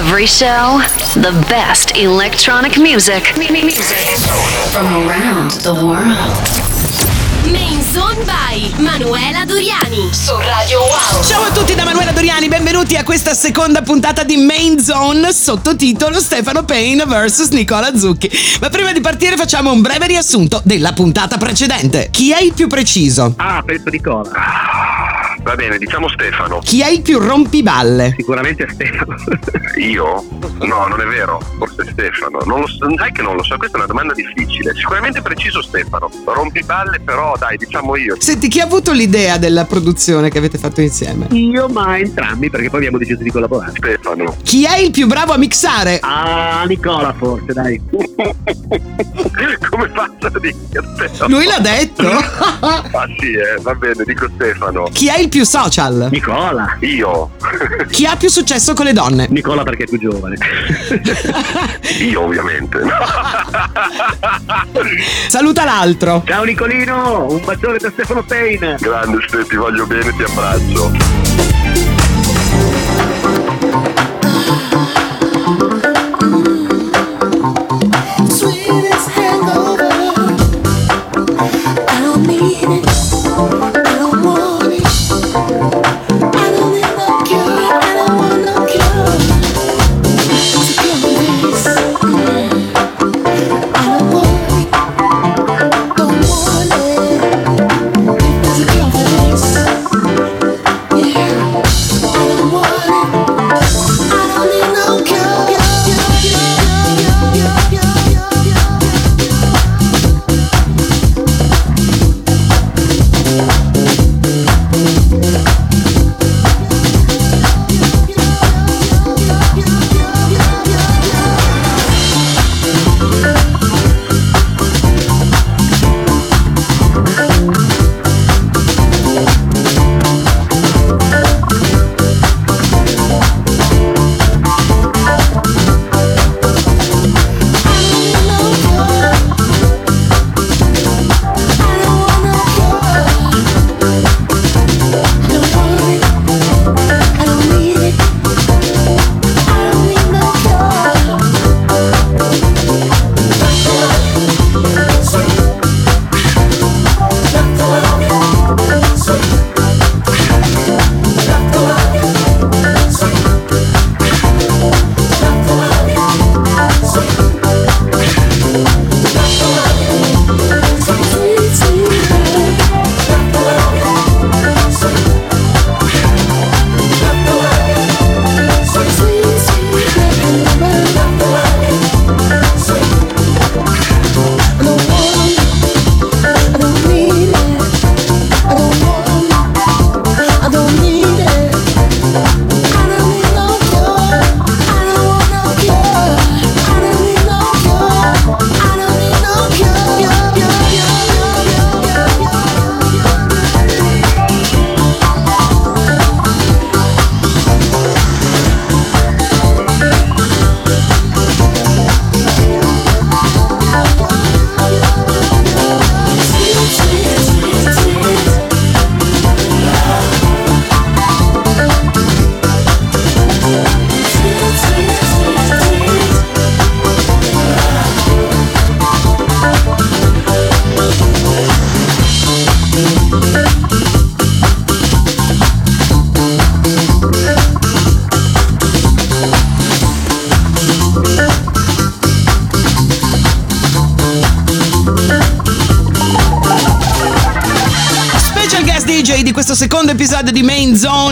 Every show, the best electronic music. Music from around the world. Main Zone by Manuela Doriani su Radio Wow. Ciao a tutti da Manuela Doriani, benvenuti a questa seconda puntata di Main Zone, sottotitolo Stefano Payne vs Nicola Zucchi. Ma prima di partire facciamo un breve riassunto della puntata precedente. Chi è il più preciso? Ah, penso Nicola. Va bene, diciamo Stefano. Chi è il più rompiballe? Sicuramente Stefano. Io? No, non è vero. Forse Stefano. Non lo so, sai che non lo so, questa è una domanda difficile. Sicuramente preciso Stefano. Rompiballe, però dai, diciamo io. Senti, chi ha avuto l'idea della produzione che avete fatto insieme? Io, ma entrambi, perché poi abbiamo deciso di collaborare. Stefano. Chi è il più bravo a mixare? Ah, Nicola forse, dai. Come faccio a dire Stefano? Lui l'ha detto. Ah sì, eh, va bene, dico Stefano. Chi è il più social? Nicola. Io. Chi ha più successo con le donne? Nicola perché è più giovane. Io ovviamente. Saluta l'altro. Ciao Nicolino, un bacione da Stefano Payne. Grande Ste, ti voglio bene, ti abbraccio.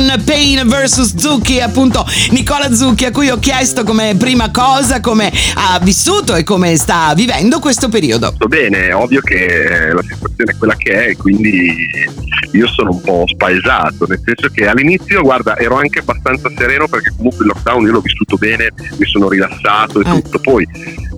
Zone Pain vs Zucchi, appunto Nicola Zucchi, a cui ho chiesto come prima cosa come ha vissuto e come sta vivendo questo periodo. Sto bene, ovvio che la situazione è quella che è, quindi io sono un po' spaesato, nel senso che all'inizio, guarda, ero anche abbastanza sereno perché comunque il lockdown io l'ho vissuto bene, mi sono rilassato e Ah. tutto. Poi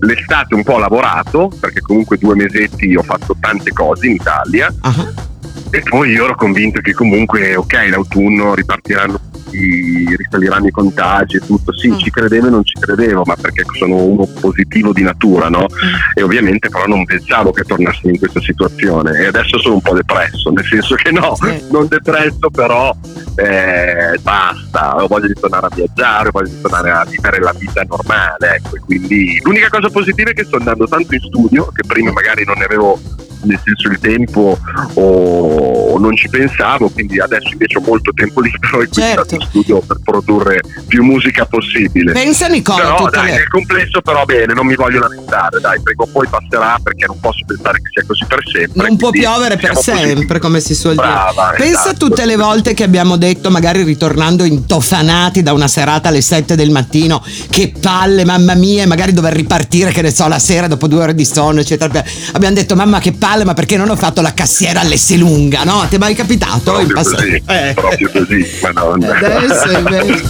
l'estate un po' ho lavorato, perché comunque due mesetti ho fatto tante cose in Italia Ah, e poi io ero convinto che comunque, ok, l'autunno ripartiranno risaliranno i contagi e tutto. Sì, Mm. ci credevo e non ci credevo, ma perché sono uno positivo di natura, no? E ovviamente però non pensavo che tornassi in questa situazione e adesso sono un po' depresso, nel senso che no, Sì. non depresso però eh, basta, ho voglia di tornare a viaggiare, ho voglia di tornare a vivere la vita normale, ecco, quindi l'unica cosa positiva è che sto andando tanto in studio, che prima magari non ne avevo nel senso il tempo o non ci pensavo, quindi adesso invece ho molto tempo libero e quindi Certo. in studio per produrre più musica possibile. Pensa Nicola, Però dai, le- nel complesso però bene, non mi voglio lamentare, dai, prima o poi passerà perché non posso pensare che sia così per sempre. non può piovere per sempre, positivi. come si suol dire. Brava, Pensa a esatto. tutte le volte che abbiamo detto, magari ritornando intofanati da una serata alle 7 del mattino, che palle, mamma mia, e magari dover ripartire, che ne so, la sera dopo due ore di sonno, eccetera. Abbiamo detto, mamma che palle, ma perché non ho fatto la cassiera all'Esselunga, no? Ti è mai capitato in Proprio passato? così, Eh. proprio così, madonna. Adesso invece.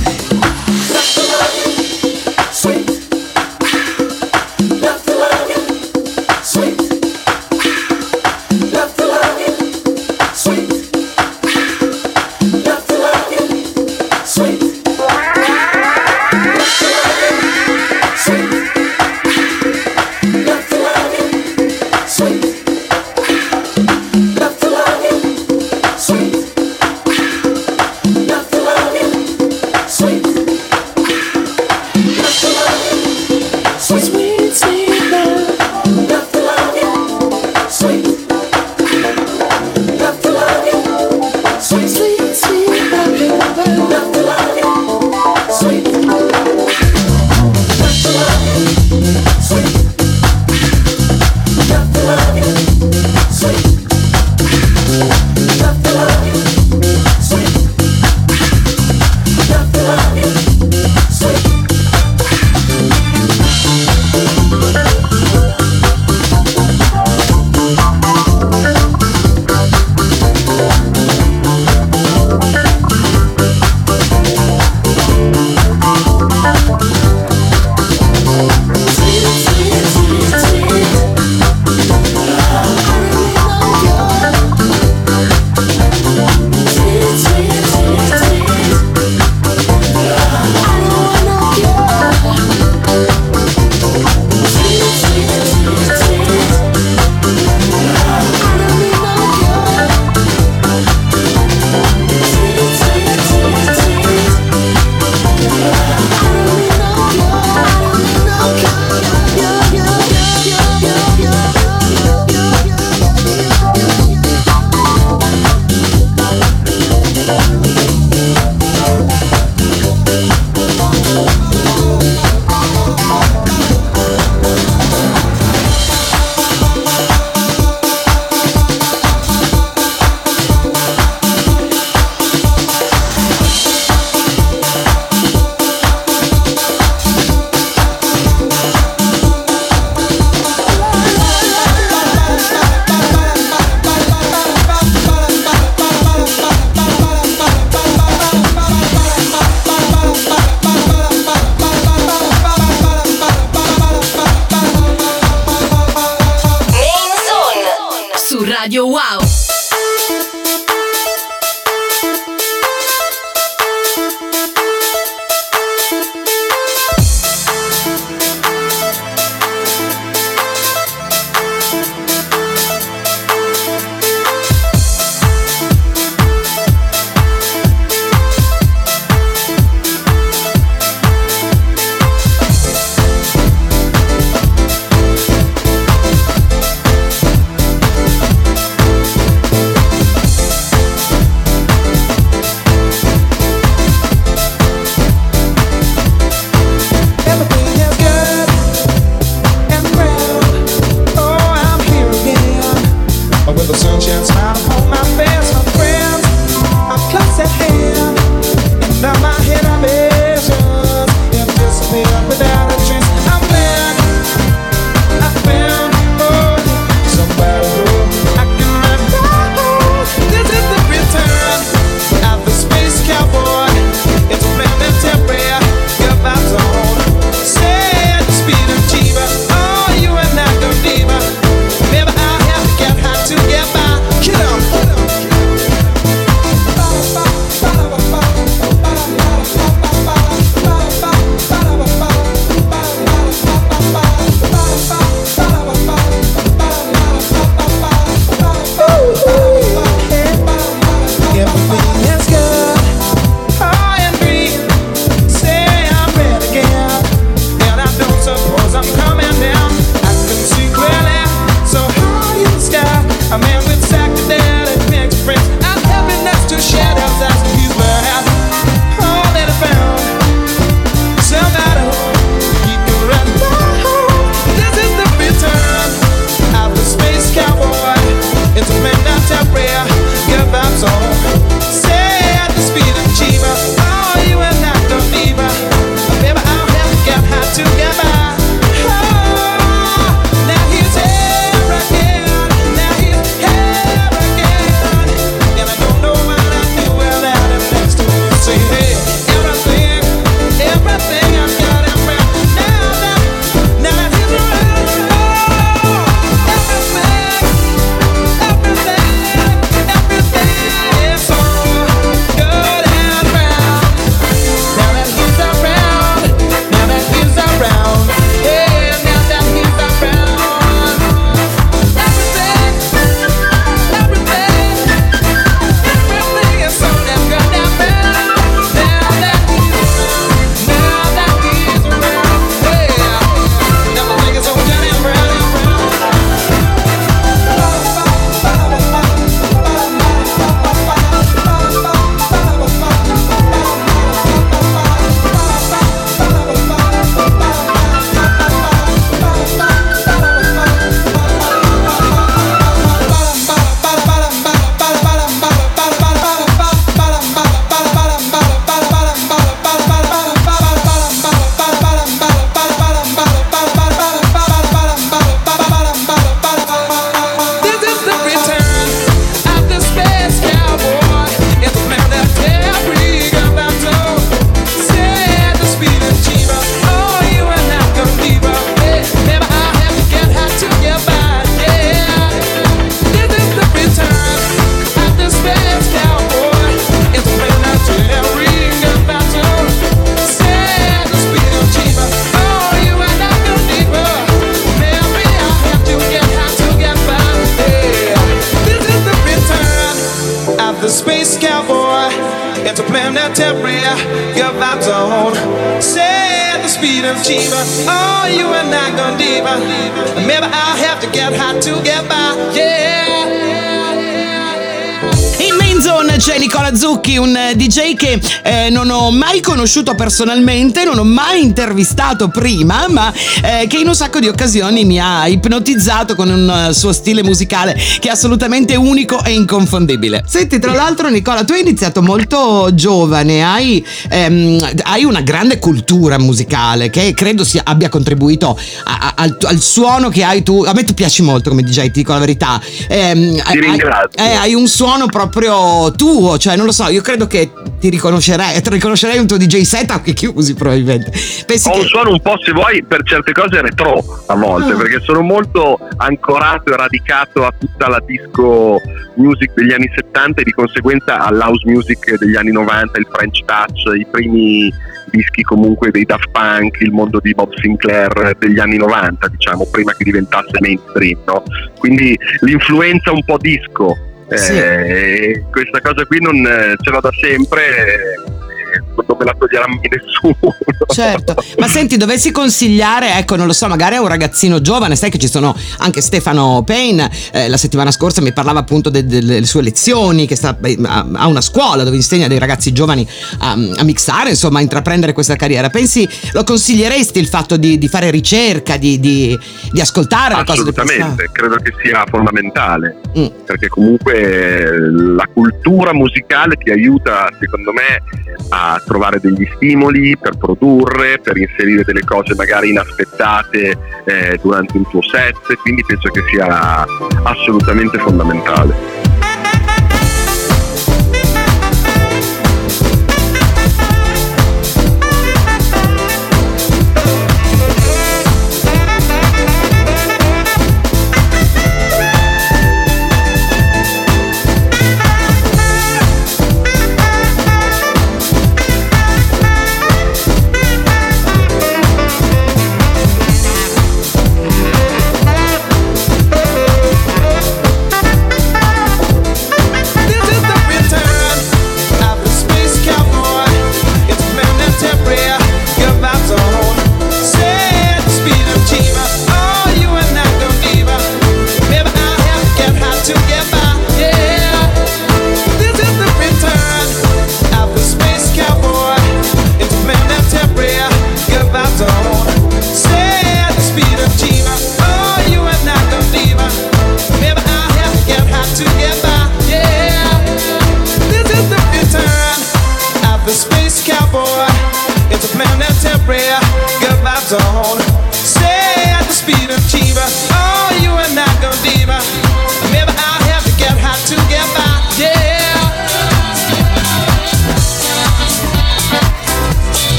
Zucchi, un eh, DJ che mai conosciuto personalmente, non ho mai intervistato prima, ma eh, che in un sacco di occasioni mi ha ipnotizzato con un eh, suo stile musicale che è assolutamente unico e inconfondibile. Senti, tra l'altro, Nicola, tu hai iniziato molto giovane, hai, ehm, hai una grande cultura musicale che credo sia- abbia contribuito a- a- al, al suono che hai tu. A me tu piaci molto come DJ, ti dico la verità. Ehm, hai- ringrazio. eh, hai un suono proprio tuo, cioè non lo so, io credo che ti riconoscerei, ti riconoscerei un tuo DJ set anche chiusi probabilmente. Pensi Ho che... un suono un po', se vuoi, per certe cose retro a volte, Ah. perché sono molto ancorato e radicato a tutta la disco music degli anni 70 e di conseguenza all'house music degli anni 90, il French touch, i primi dischi comunque dei Daft Punk, il mondo di Bob Sinclair degli anni 90, diciamo, prima che diventasse mainstream, no? Quindi l'influenza un po' disco. Sì. eh, questa cosa qui non eh, ce l'ho da sempre, eh, non me la toglierà mai nessuno. Certo, ma senti, dovessi consigliare, ecco, non lo so, magari a un ragazzino giovane, sai che ci sono anche Stefano Payne, eh, la settimana scorsa mi parlava appunto de- de- delle sue lezioni, che sta, ha una scuola dove insegna dei ragazzi giovani a, a mixare, insomma, a intraprendere questa carriera. Pensi, lo consiglieresti il fatto di, di fare ricerca, di, di- di ascoltare Assolutamente, credo che sia fondamentale, Mm. perché comunque la cultura musicale ti aiuta, secondo me, a trovare degli stimoli per produrre, per inserire delle cose magari inaspettate eh, durante un tuo set, quindi penso che sia assolutamente fondamentale.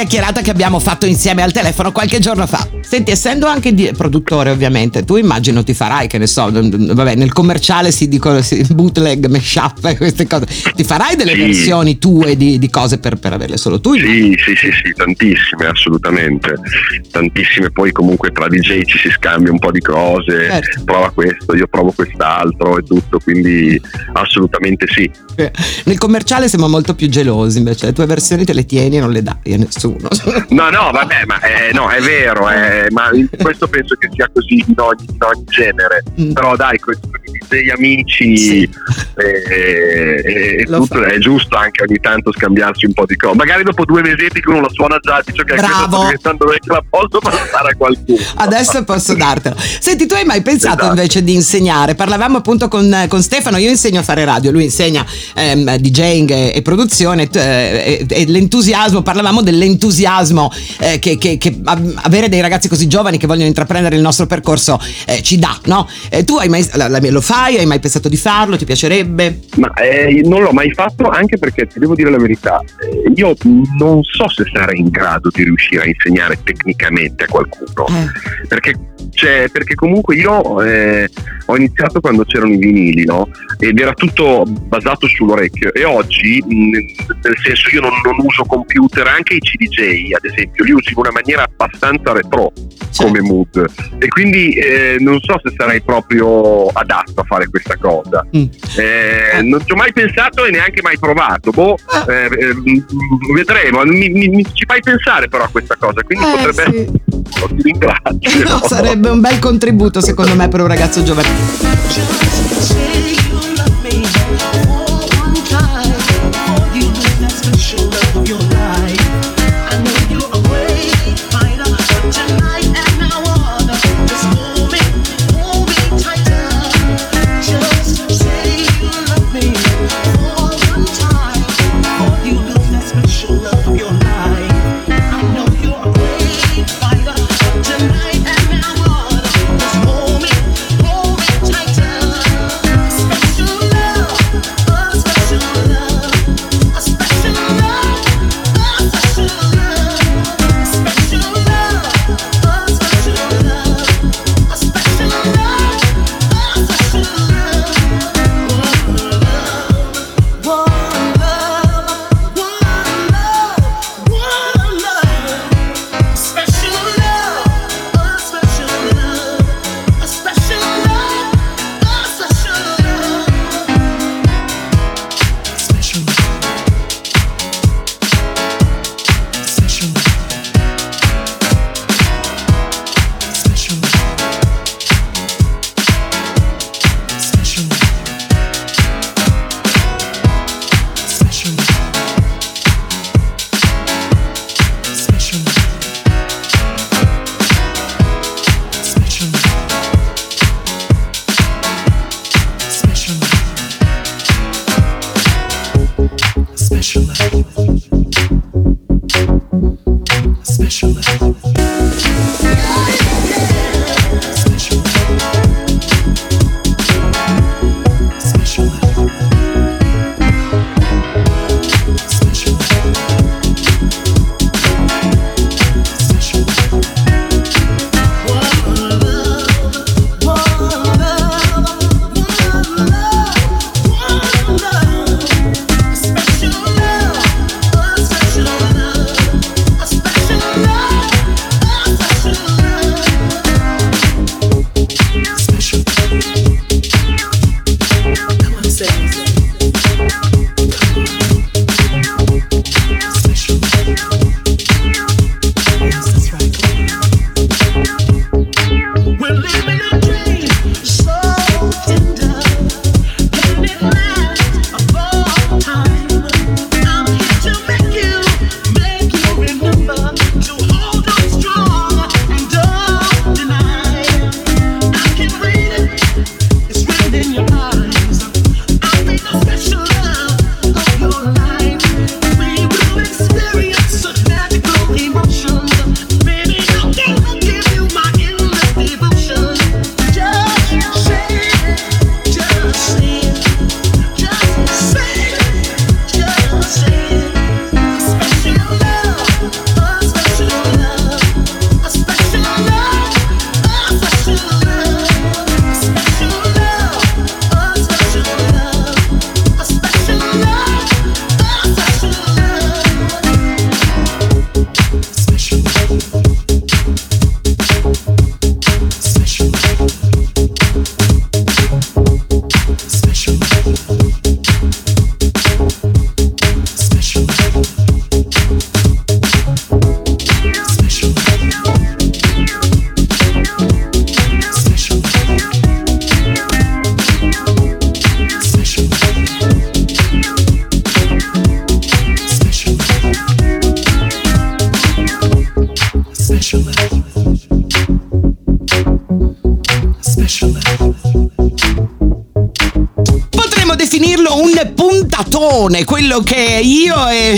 Chiacchierata che abbiamo fatto insieme al telefono qualche giorno fa. Senti, essendo anche di- produttore ovviamente, tu immagino ti farai, che ne so, vabbè, nel commerciale si dicono si- bootleg, mashup e queste cose. Ti farai delle Sì. versioni tue di, di cose per, per averle solo tu? Sì, sì, sì, sì, tantissime, assolutamente. Tantissime, poi comunque tra DJ ci si scambia un po' di cose, Certo. prova questo, io provo quest'altro e tutto, quindi assolutamente sì. Eh, Nel commerciale siamo molto più gelosi, invece le tue versioni te le tieni e non le dai a nessuno. No, no, vabbè, ma eh, no, è vero, eh, ma questo penso che sia così in ogni, in ogni genere. Mm. Però dai, con degli amici Sì. eh, è, Lo tutto- fa. è giusto anche ogni tanto scambiarsi un po' di cose. Magari dopo due mesetti che uno la suona già, dice che sta diventando vecchia, la posso passare a qualcuno. Adesso posso dartelo. Senti, tu hai mai pensato Esatto. invece di insegnare? Parlavamo appunto con, con Stefano, io insegno a fare radio, lui insegna ehm, DJing e, e produzione eh, e, e l'entusiasmo, parlavamo dell'entusiasmo eh, che, che- che avere dei ragazzi così giovani che vogliono intraprendere il nostro percorso eh, ci dà, no? Eh, tu hai mai, la- la- lo fai? Hai mai pensato di farlo? Ti piacerebbe? Ma eh, non l'ho mai fatto anche perché ti devo dire la verità, eh, io non so se sarei in grado di riuscire a insegnare tecnicamente a qualcuno. Eh, perché, cioè, perché comunque io eh, ho iniziato quando c'erano i vinili, no? Ed era tutto basato sull'orecchio. E oggi, nel senso, io non, non uso computer, anche i CDJ, ad esempio, li uso in una maniera abbastanza retro Certo. come mood. E quindi eh, non so se sarei proprio adatto a fare questa cosa. mm. Eh, non ci ho mai pensato e neanche mai provato. Boh, Ah. eh, eh, mm, vedremo. Mi, mi- mi- ci fai pensare però a questa cosa, quindi Eh, potrebbe sì. essere. Ti ringrazio. No, sarebbe un bel contributo secondo me per un ragazzo giovane.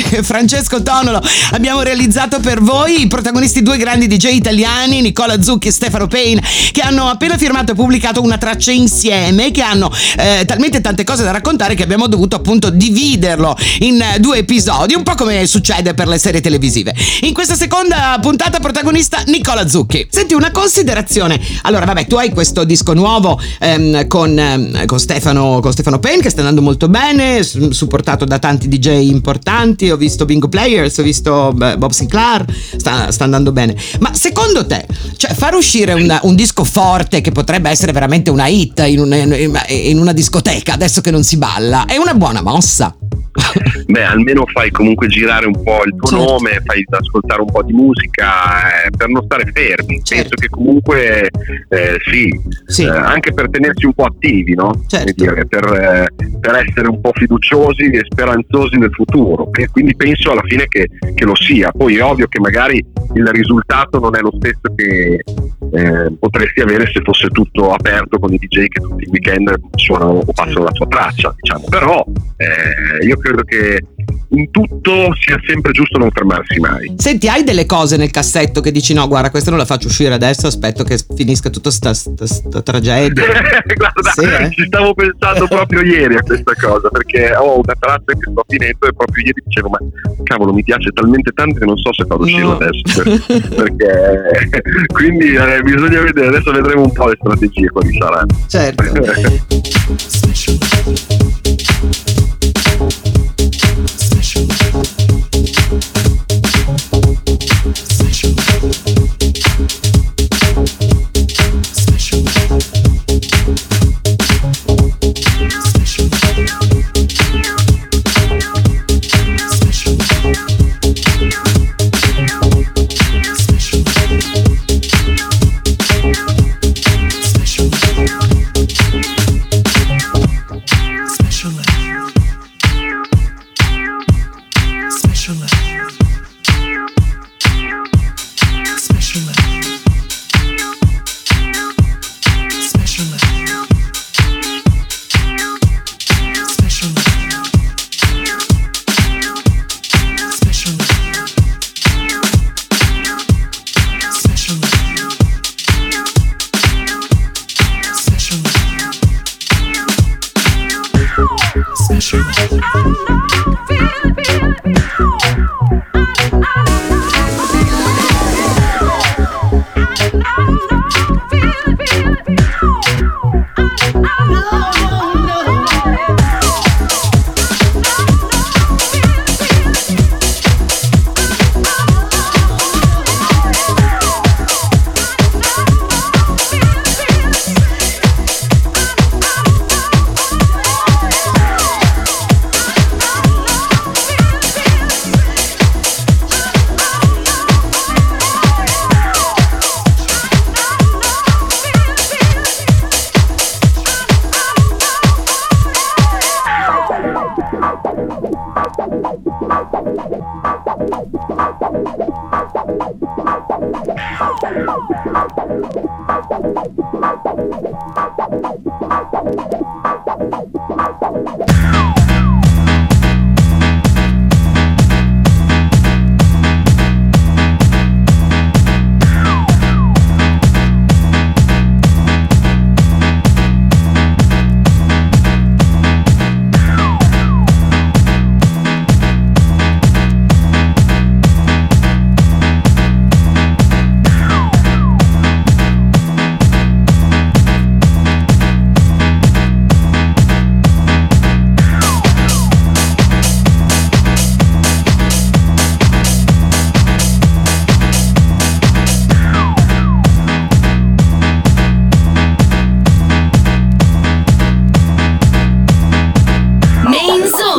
Francesco Tonolo abbiamo realizzato per voi, i protagonisti due grandi DJ italiani, Nicola Zucchi e Stefano Payne, che hanno appena firmato e pubblicato una traccia insieme, che hanno eh, talmente tante cose da raccontare che abbiamo dovuto appunto dividerlo in eh, due episodi, un po' come succede per le serie televisive. In questa seconda puntata protagonista Nicola Zucchi. Senti una considerazione. Allora, vabbè, tu hai questo disco nuovo ehm, con, ehm, con Stefano, con Stefano Payne che sta andando molto bene, supportato da tanti DJ importanti. Ho visto Bingo Players, ho visto Bob Sinclair, sta, sta andando bene. Ma secondo te, cioè, far uscire un, un disco forte che potrebbe essere veramente una hit in una, in- una discoteca adesso che non si balla, è una buona mossa? Beh, almeno fai comunque girare un po' il tuo Certo. nome, fai ascoltare un po' di musica eh, per non stare fermi. Certo. Penso che comunque eh, sì, Sì. eh, anche per tenersi un po' attivi, no? Certo. Per, eh, per essere un po' fiduciosi e speranzosi nel futuro. E quindi penso alla fine che, che lo sia. Poi è ovvio che magari il risultato non è lo stesso che eh, potresti avere se fosse tutto aperto con i DJ che tutti i weekend suonano o passano la tua traccia, diciamo. Però eh, io credo che in tutto sia sempre giusto non fermarsi mai. Senti, hai delle cose nel cassetto che dici no, guarda, questa non la faccio uscire adesso, aspetto che finisca tutta sta, sta- sta tragedia. Guarda, Sì, eh? ci stavo pensando proprio ieri a questa cosa perché ho una traccia che sto finendo e proprio ieri dicevo ma cavolo mi piace talmente tanto che non so se farlo uscire No. adesso per- perché quindi eh, bisogna vedere adesso vedremo un po' le strategie quali saranno Certo.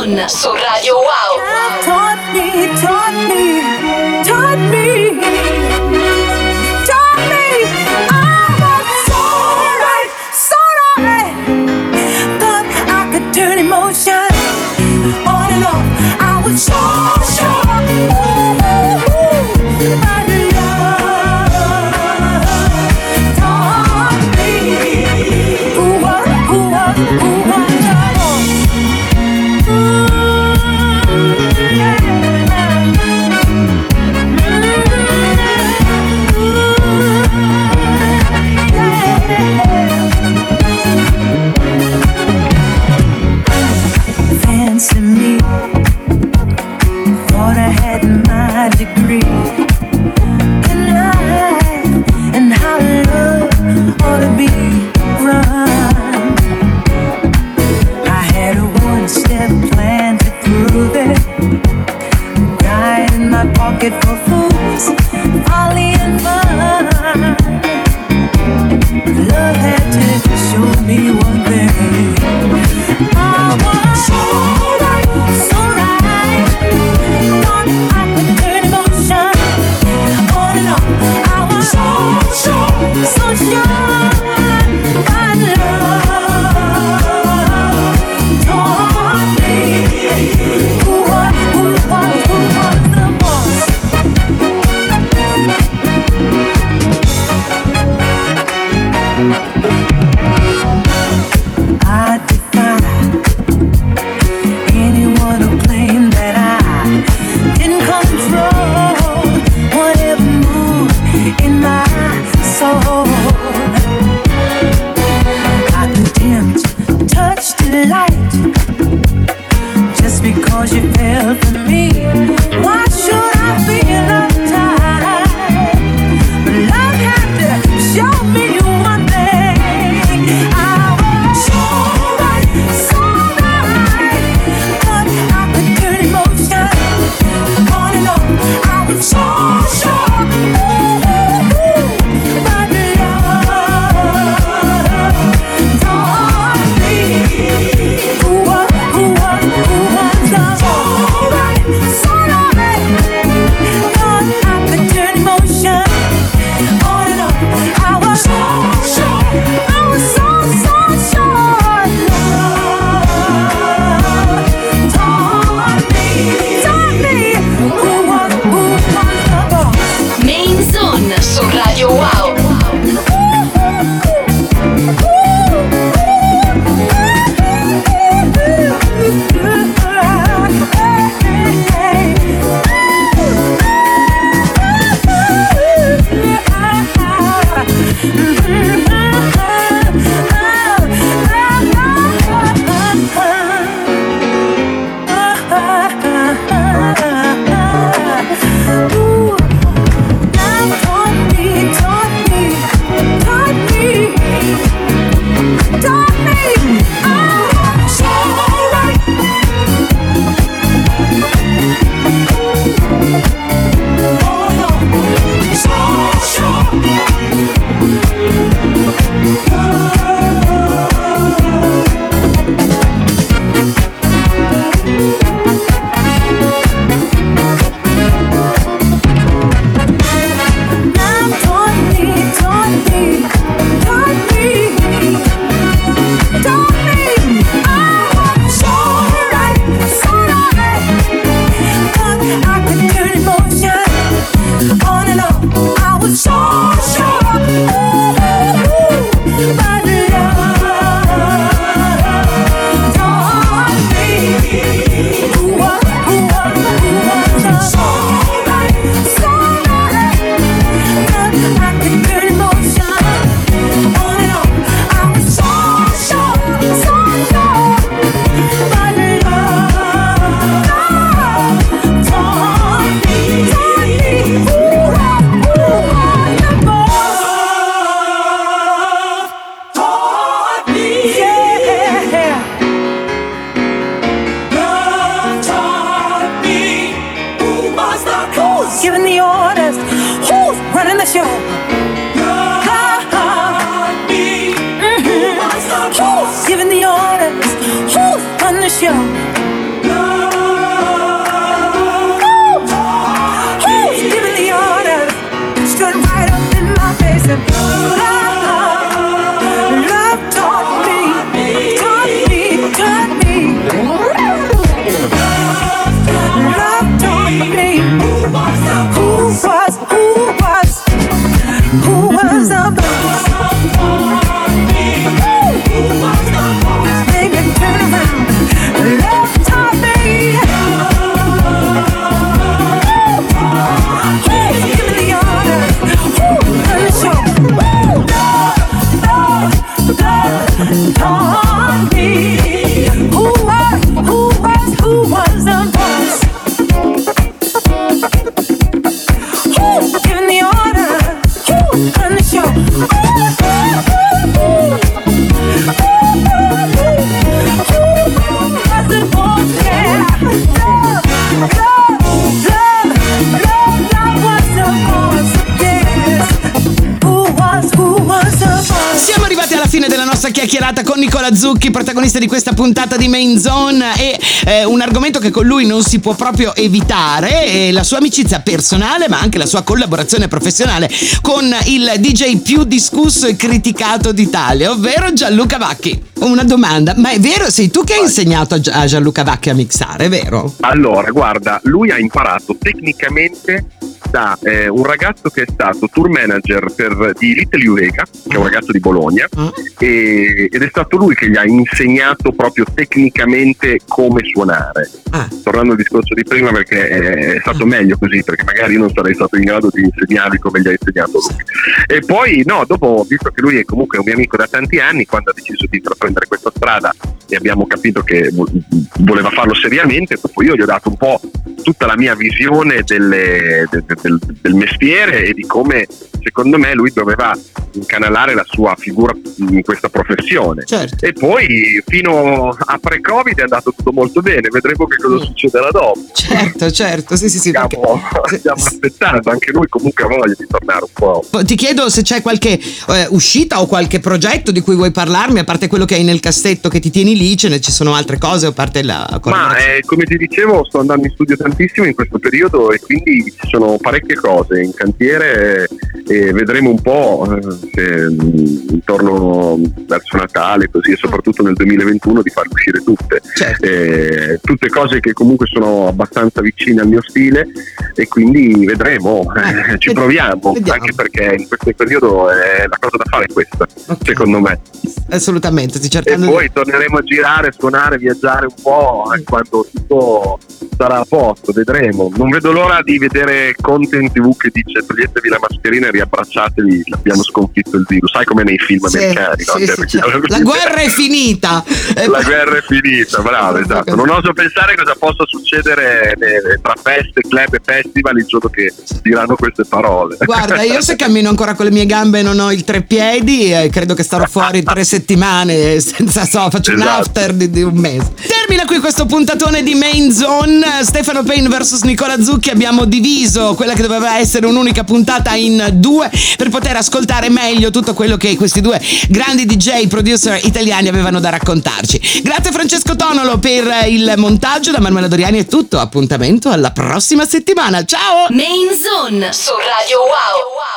Zone su Radio Wow. Chiacchierata con Nicola Zucchi, protagonista di questa puntata di Main Zone e eh, un argomento che con lui non si può proprio evitare è la sua amicizia personale ma anche la sua collaborazione professionale con il DJ più discusso e criticato d'Italia, ovvero Gianluca Vacchi. Una domanda, ma è vero, sei tu che hai insegnato a Gia- a Gianluca Vacchi a mixare, è vero? Allora, guarda, lui ha imparato tecnicamente da eh, un ragazzo che è stato tour manager per, di Little Uega, che è un ragazzo di Bologna, Ah. e- ed è stato lui che gli ha insegnato proprio tecnicamente come suonare. Ah. Tornando al discorso di prima, perché è stato meglio così, perché magari non sarei stato in grado di insegnarvi come gli ha insegnato lui. E poi, no, dopo, visto che lui è comunque un mio amico da tanti anni, quando ha deciso di intraprendere questa strada e abbiamo capito che vo- voleva farlo seriamente, dopo io gli ho dato un po' tutta la mia visione delle- de- de- del, del mestiere e di come secondo me lui doveva incanalare la sua figura in questa professione. Certo. E poi fino a pre-Covid è andato tutto molto bene, vedremo che cosa succederà dopo. Certo, certo, sì, sì, sì. perché- Stiamo, stiamo aspettando, anche lui comunque ha voglia di tornare un po'. Ti chiedo se c'è qualche eh, uscita o qualche progetto di cui vuoi parlarmi, a parte quello che hai nel cassetto che ti tieni lì, ce ne ci sono altre cose, a parte la Ma eh, come ti dicevo, sto andando in studio tantissimo in questo periodo e quindi ci sono parecchie cose in cantiere e, e vedremo un po' eh, se mm, intorno verso Natale così e soprattutto nel 2021 di farle uscire tutte. Certo. Eh, tutte cose che comunque sono abbastanza vicine al mio stile e quindi vedremo, eh, Eh, ci proviamo, vediamo. anche perché in questo periodo eh, la cosa da fare è questa, Ok. secondo me. Assolutamente, E cercando poi torneremo a girare, suonare, viaggiare un po' eh, quando tutto sarà a posto, vedremo. Non vedo l'ora di vedere Conte in tv che dice toglietevi la mascherina e riabbracciatevi, abbiamo sconfitto il virus. Sai come nei film Sì, americani, no? sì, Che- sì, certo. La guerra è finita. Eh, La guerra è finita, bravo, esatto. Non oso pensare cosa possa succedere eh, tra feste, club e festival il giorno che diranno queste parole. Guarda, io se cammino ancora con le mie gambe e non ho il treppiedi, eh, credo che starò fuori tre settimane senza so, faccio un Esatto. after di, di un mese. Termina qui questo puntatone di Main Zone. Stefano Payne vs Nicola Zucchi. Abbiamo diviso quella che doveva essere un'unica puntata in due per poter ascoltare meglio tutto quello che questi due grandi DJ producer italiani avevano da raccontarci. Grazie Francesco Tonolo per il montaggio. Da Manuela Doriani è tutto. Appuntamento alla prossima settimana. Ciao! Main Zone su Radio Wow.